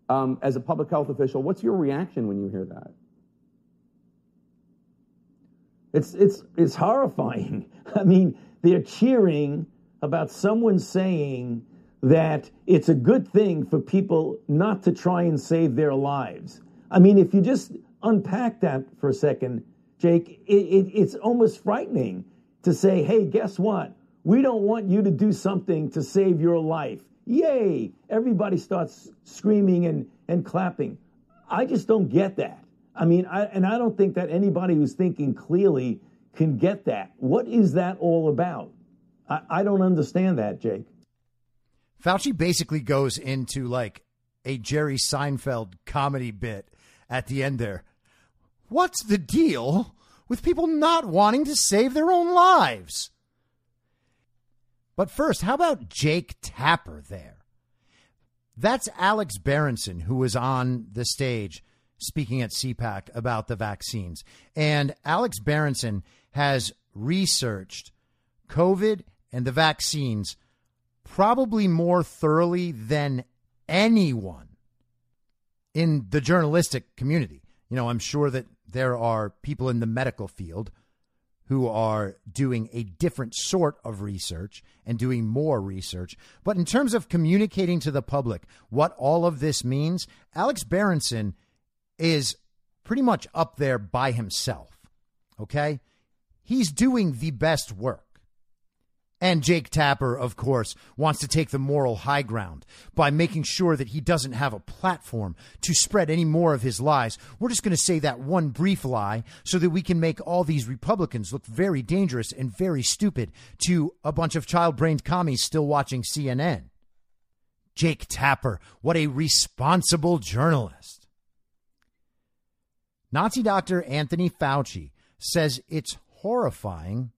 Um, as a public health official, what's your reaction when you hear that? It's, it's, it's horrifying. I mean, they're cheering about someone saying that it's a good thing for people not to try and save their lives. I mean, if you just unpack that for a second, Jake, it, it, it's almost frightening to say, hey, guess what? We don't want you to do something to save your life. Yay! Everybody starts screaming and, and clapping. I just don't get that. I mean, I, and I don't think that anybody who's thinking clearly can get that. What is that all about? I, I don't understand that, Jake. Fauci basically goes into like a Jerry Seinfeld comedy bit at the end there. What's the deal with people not wanting to save their own lives. But first, how about Jake Tapper there? That's Alex Berenson, who was on the stage speaking at CPAC about the vaccines. And Alex Berenson has researched COVID and the vaccines probably more thoroughly than anyone in the journalistic community. You know, I'm sure that there are people in the medical field who are doing a different sort of research and doing more research. But in terms of communicating to the public what all of this means, Alex Berenson is pretty much up there by himself. Okay? He's doing the best work. And Jake Tapper, of course, wants to take the moral high ground by making sure that he doesn't have a platform to spread any more of his lies. We're just going to say that one brief lie so that we can make all these Republicans look very dangerous and very stupid to a bunch of child brained commies still watching CNN. Jake Tapper, what a responsible journalist. Nazi doctor Anthony Fauci says it's horrifying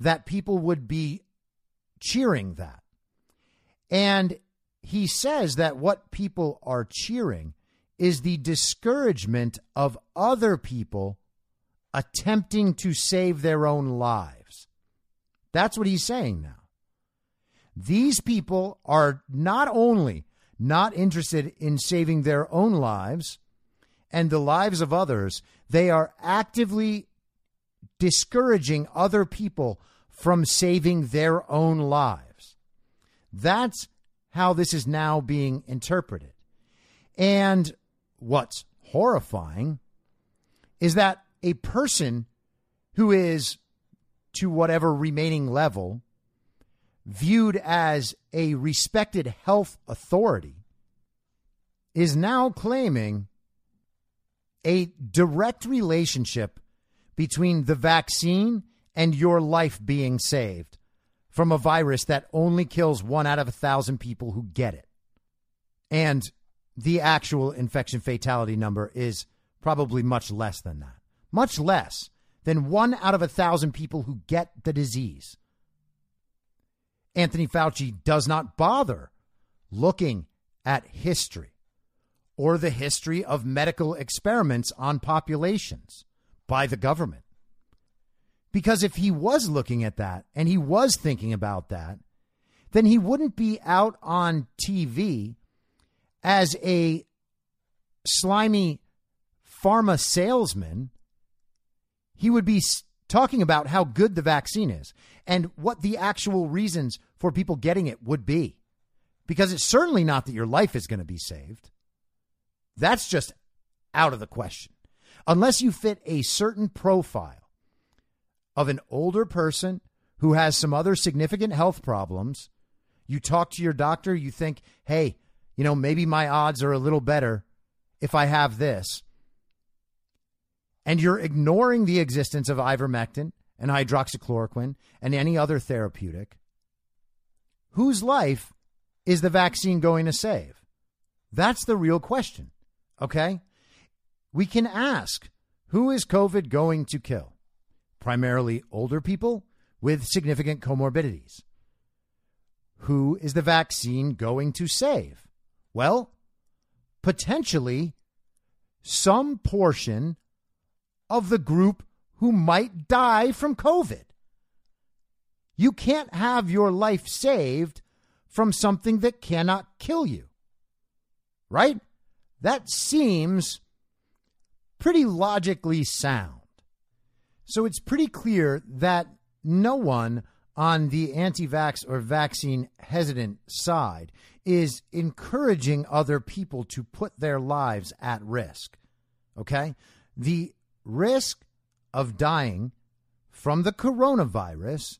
that people would be cheering that. And he says that what people are cheering is the discouragement of other people attempting to save their own lives. That's what he's saying now. These people are not only not interested in saving their own lives and the lives of others, they are actively discouraging other people from saving their own lives. That's how this is now being interpreted. And what's horrifying is that a person who is, to whatever remaining level, viewed as a respected health authority is now claiming a direct relationship between the vaccine and your life being saved from a virus that only kills one out of a thousand people who get it. And the actual infection fatality number is probably much less than that. Much less than one out of a thousand people who get the disease. Anthony Fauci does not bother looking at history or the history of medical experiments on populations by the government. Because if he was looking at that and he was thinking about that, then he wouldn't be out on TV as a slimy pharma salesman. He would be talking about how good the vaccine is and what the actual reasons for people getting it would be. Because it's certainly not that your life is going to be saved. That's just out of the question. Unless you fit a certain profile of an older person who has some other significant health problems, you talk to your doctor, you think, hey, you know, maybe my odds are a little better if I have this. And you're ignoring the existence of ivermectin and hydroxychloroquine and any other therapeutic. Whose life is the vaccine going to save? That's the real question. Okay? We can ask who is COVID going to kill? Primarily older people with significant comorbidities. Who is the vaccine going to save? Well, potentially some portion of the group who might die from COVID. You can't have your life saved from something that cannot kill you. Right? That seems pretty logically sound. So it's pretty clear that no one on the anti vax or vaccine hesitant side is encouraging other people to put their lives at risk. Okay? The risk of dying from the coronavirus,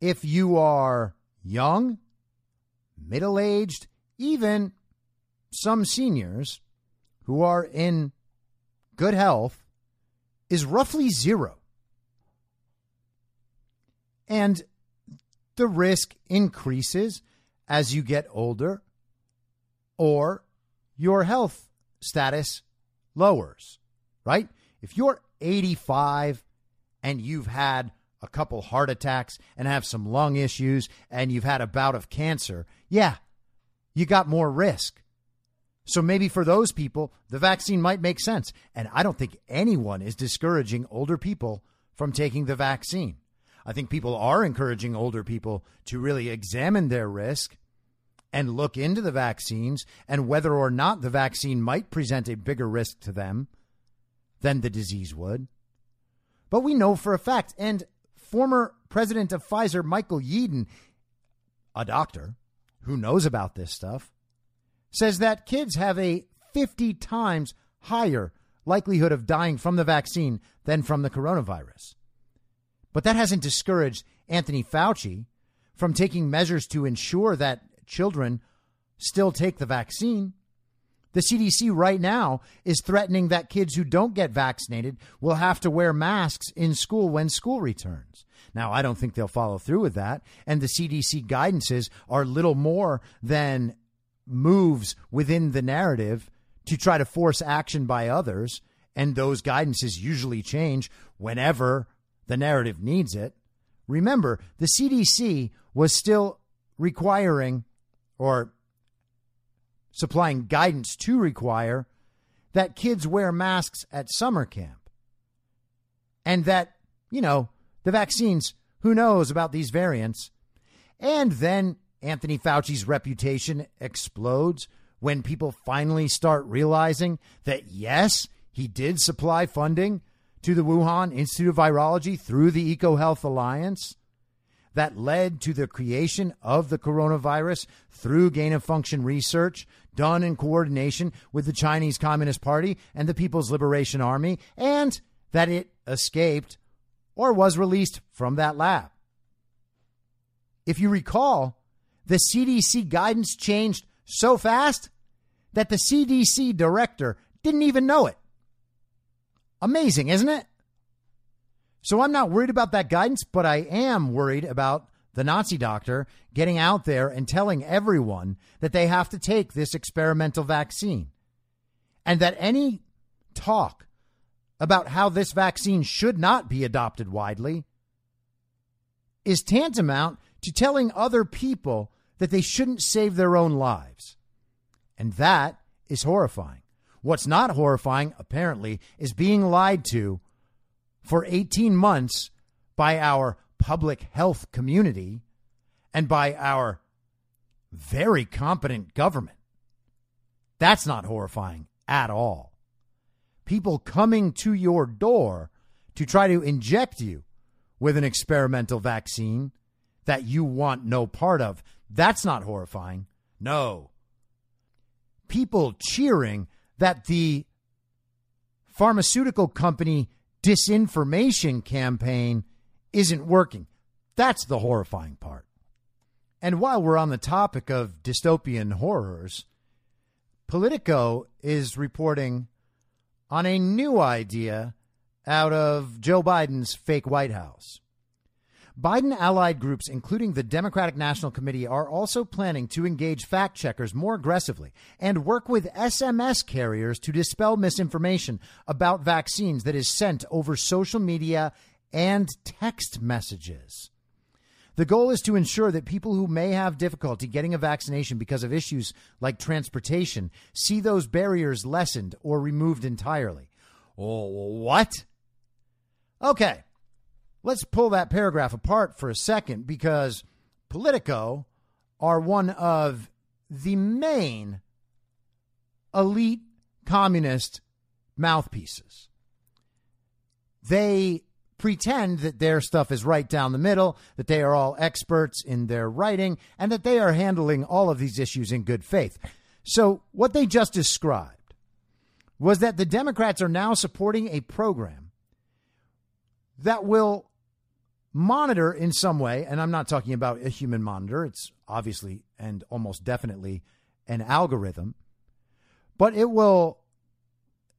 if you are young, middle aged, even some seniors who are in good health is roughly zero. And the risk increases as you get older or your health status lowers, right? If you're 85 and you've had a couple heart attacks and have some lung issues and you've had a bout of cancer, yeah, you got more risk. So maybe for those people, the vaccine might make sense. And I don't think anyone is discouraging older people from taking the vaccine. I think people are encouraging older people to really examine their risk and look into the vaccines and whether or not the vaccine might present a bigger risk to them than the disease would. But we know for a fact, and former president of Pfizer, Michael Yeadon, a doctor who knows about this stuff, says that kids have a 50 times higher likelihood of dying from the vaccine than from the coronavirus. But that hasn't discouraged Anthony Fauci from taking measures to ensure that children still take the vaccine. The CDC right now is threatening that kids who don't get vaccinated will have to wear masks in school when school returns. Now, I don't think they'll follow through with that. And the CDC guidances are little more than moves within the narrative to try to force action by others. And those guidances usually change whenever the narrative needs it. Remember, the CDC was still requiring or supplying guidance to require that kids wear masks at summer camp. And that, you know, the vaccines, who knows about these variants. And then Anthony Fauci's reputation explodes when people finally start realizing that, yes, he did supply funding to the Wuhan Institute of Virology through the EcoHealth Alliance. that led to the creation of the coronavirus through gain of function research done in coordination with the Chinese Communist Party and the People's Liberation Army, and that it escaped or was released from that lab. If you recall, the CDC guidance changed so fast that the CDC director didn't even know it. Amazing, isn't it? So I'm not worried about that guidance, but I am worried about the Nazi doctor getting out there and telling everyone that they have to take this experimental vaccine. And that any talk about how this vaccine should not be adopted widely is tantamount to telling other people that they shouldn't save their own lives. And that is horrifying. What's not horrifying, apparently, is being lied to for 18 months by our public health community and by our very competent government. That's not horrifying at all. People coming to your door to try to inject you with an experimental vaccine that you want no part of. That's not horrifying. No. People cheering that the pharmaceutical company disinformation campaign isn't working. That's the horrifying part. And while we're on the topic of dystopian horrors, Politico is reporting on a new idea out of Joe Biden's fake White House. Biden allied groups, including the Democratic National Committee, are also planning to engage fact checkers more aggressively and work with SMS carriers to dispel misinformation about vaccines that is sent over social media and text messages. The goal is to ensure that people who may have difficulty getting a vaccination because of issues like transportation see those barriers lessened or removed entirely. Oh, what? Okay, let's pull that paragraph apart for a second because Politico are one of the main elite communist mouthpieces. They pretend that their stuff is right down the middle, that they are all experts in their writing, and that they are handling all of these issues in good faith. So, what they just described was that the Democrats are now supporting a program that will monitor in some way, and I'm not talking about a human monitor, it's obviously and almost definitely an algorithm, but it will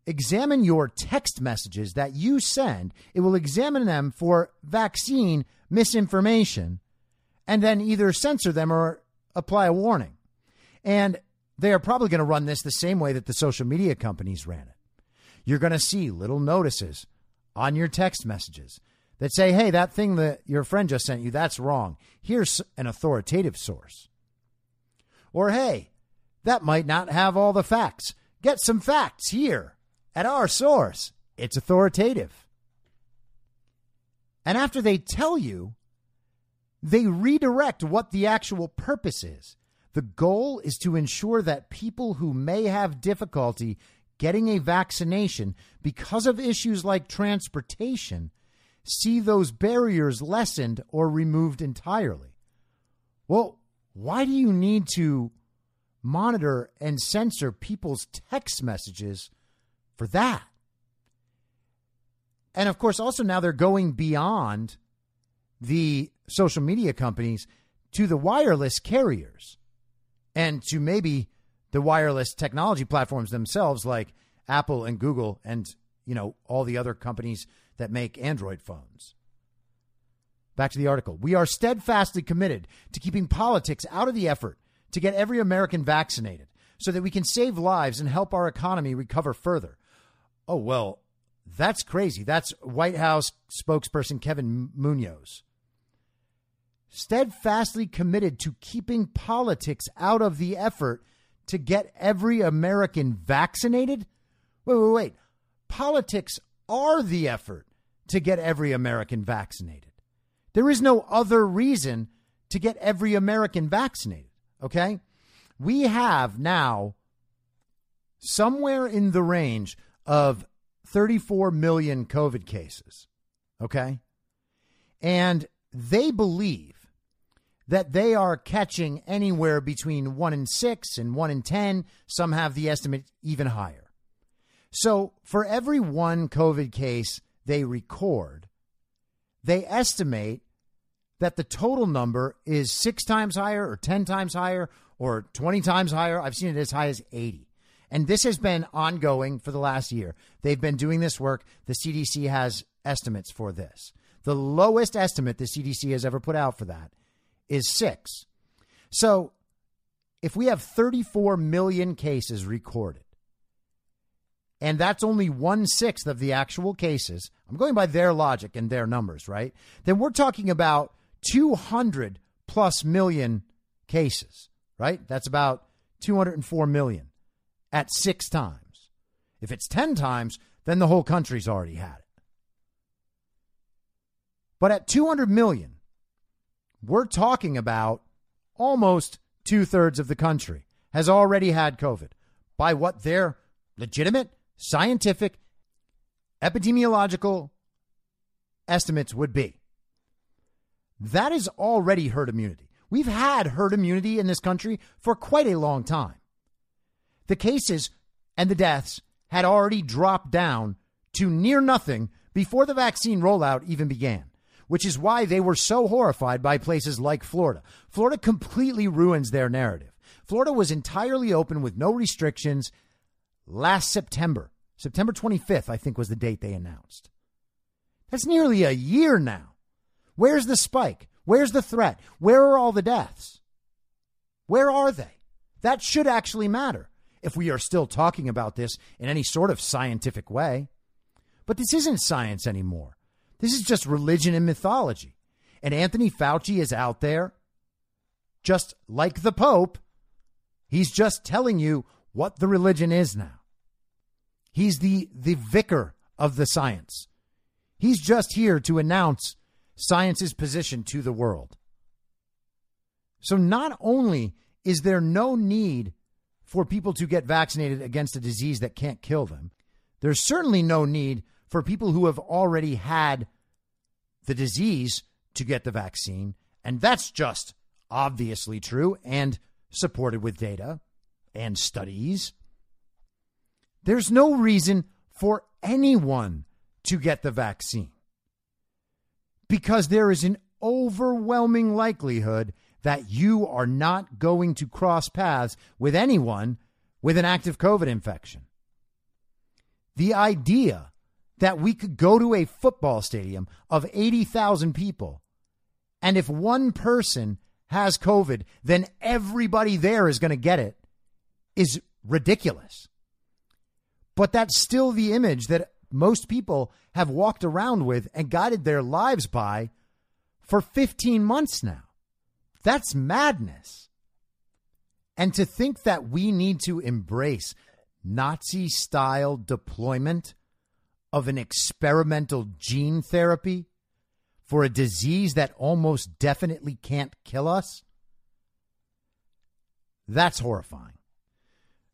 examine your text messages that you send. It will examine them for vaccine misinformation and then either censor them or apply a warning. And they are probably going to run this the same way that the social media companies ran it. You're going to see little notices on your text messages that say, hey, that thing that your friend just sent you, that's wrong. Here's an authoritative source. Or, hey, that might not have all the facts. Get some facts here at our source. It's authoritative. And after they tell you, they redirect what the actual purpose is. The goal is to ensure that people who may have difficulty getting a vaccination because of issues like transportation see those barriers lessened or removed entirely. Well, why do you need to monitor and censor people's text messages for that. And of course, also now they're going beyond the social media companies to the wireless carriers and to maybe the wireless technology platforms themselves, like Apple and Google and, you know, all the other companies that make Android phones. Back to the article. We are steadfastly committed to keeping politics out of the effort to get every American vaccinated so that we can save lives and help our economy recover further. Oh, well, that's crazy. That's White House spokesperson Kevin Munoz. Steadfastly committed to keeping politics out of the effort to get every American vaccinated? Wait, wait, wait. Politics are the effort to get every American vaccinated. There is no other reason to get every American vaccinated, okay? We have now somewhere in the range of 34 million COVID cases. Okay. And they believe that they are catching anywhere between 1 in 6 and 1 in 10. Some have the estimate even higher. So, for every one COVID case they record, they estimate that the total number is six times higher or 10 times higher or 20 times higher. I've seen it as high as 80. And this has been ongoing for the last year. They've been doing this work. The CDC has estimates for this. The lowest estimate the CDC has ever put out for that is six. So if we have 34 million cases recorded, and that's only one sixth of the actual cases, I'm going by their logic and their numbers, right? Then we're talking about 200 plus million cases, right? That's about 204 million at six times. If it's 10 times, then the whole country's already had it. But at 200 million, we're talking about almost two thirds of the country has already had COVID by what their legitimate, scientific, epidemiological estimates would be. That is already herd immunity. We've had herd immunity in this country for quite a long time. The cases and the deaths had already dropped down to near nothing before the vaccine rollout even began which is why they were so horrified by places like Florida. Florida completely ruins their narrative. Florida was entirely open with no restrictions last September. September 25th, I think, was the date they announced. That's nearly a year now. Where's the spike? Where's the threat? Where are all the deaths? Where are they? That should actually matter if we are still talking about this in any sort of scientific way. But this isn't science anymore. This is just religion and mythology. And Anthony Fauci is out there, just like the Pope. He's just telling you what the religion is now. He's the, the vicar of the science. He's just here to announce science's position to the world. So not only is there no need for people to get vaccinated against a disease that can't kill them, there's certainly no need for people who have already had the disease to get the vaccine. And that's just obviously true and supported with data and studies. There's no reason for anyone to get the vaccine because there is an overwhelming likelihood that you are not going to cross paths with anyone with an active COVID infection. The idea that we could go to a football stadium of 80,000 people, and if one person has COVID, then everybody there is going to get it is ridiculous. But that's still the image that most people have walked around with and guided their lives by for 15 months now. That's madness. And to think that we need to embrace Nazi style deployment of an experimental gene therapy for a disease that almost definitely can't kill us? That's horrifying.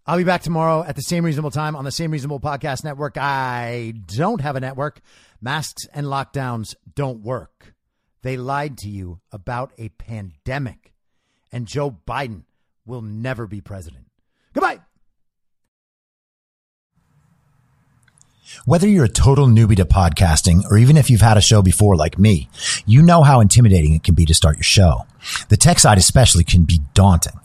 I'll be back tomorrow at the same reasonable time on the same reasonable podcast network. I don't have a network. Masks and lockdowns don't work. They lied to you about a pandemic, and Joe Biden will never be president. Goodbye. Whether you're a total newbie to podcasting or even if you've had a show before like me, you know how intimidating it can be to start your show. The tech side especially can be daunting.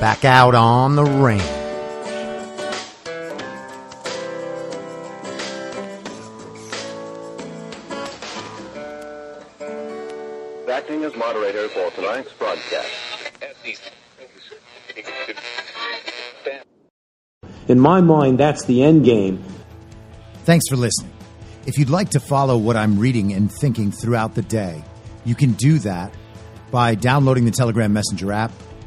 Back out on the range. Acting as moderator for tonight's broadcast. In my mind, that's the end game. Thanks for listening. If you'd like to follow what I'm reading and thinking throughout the day, you can do that by downloading the Telegram Messenger app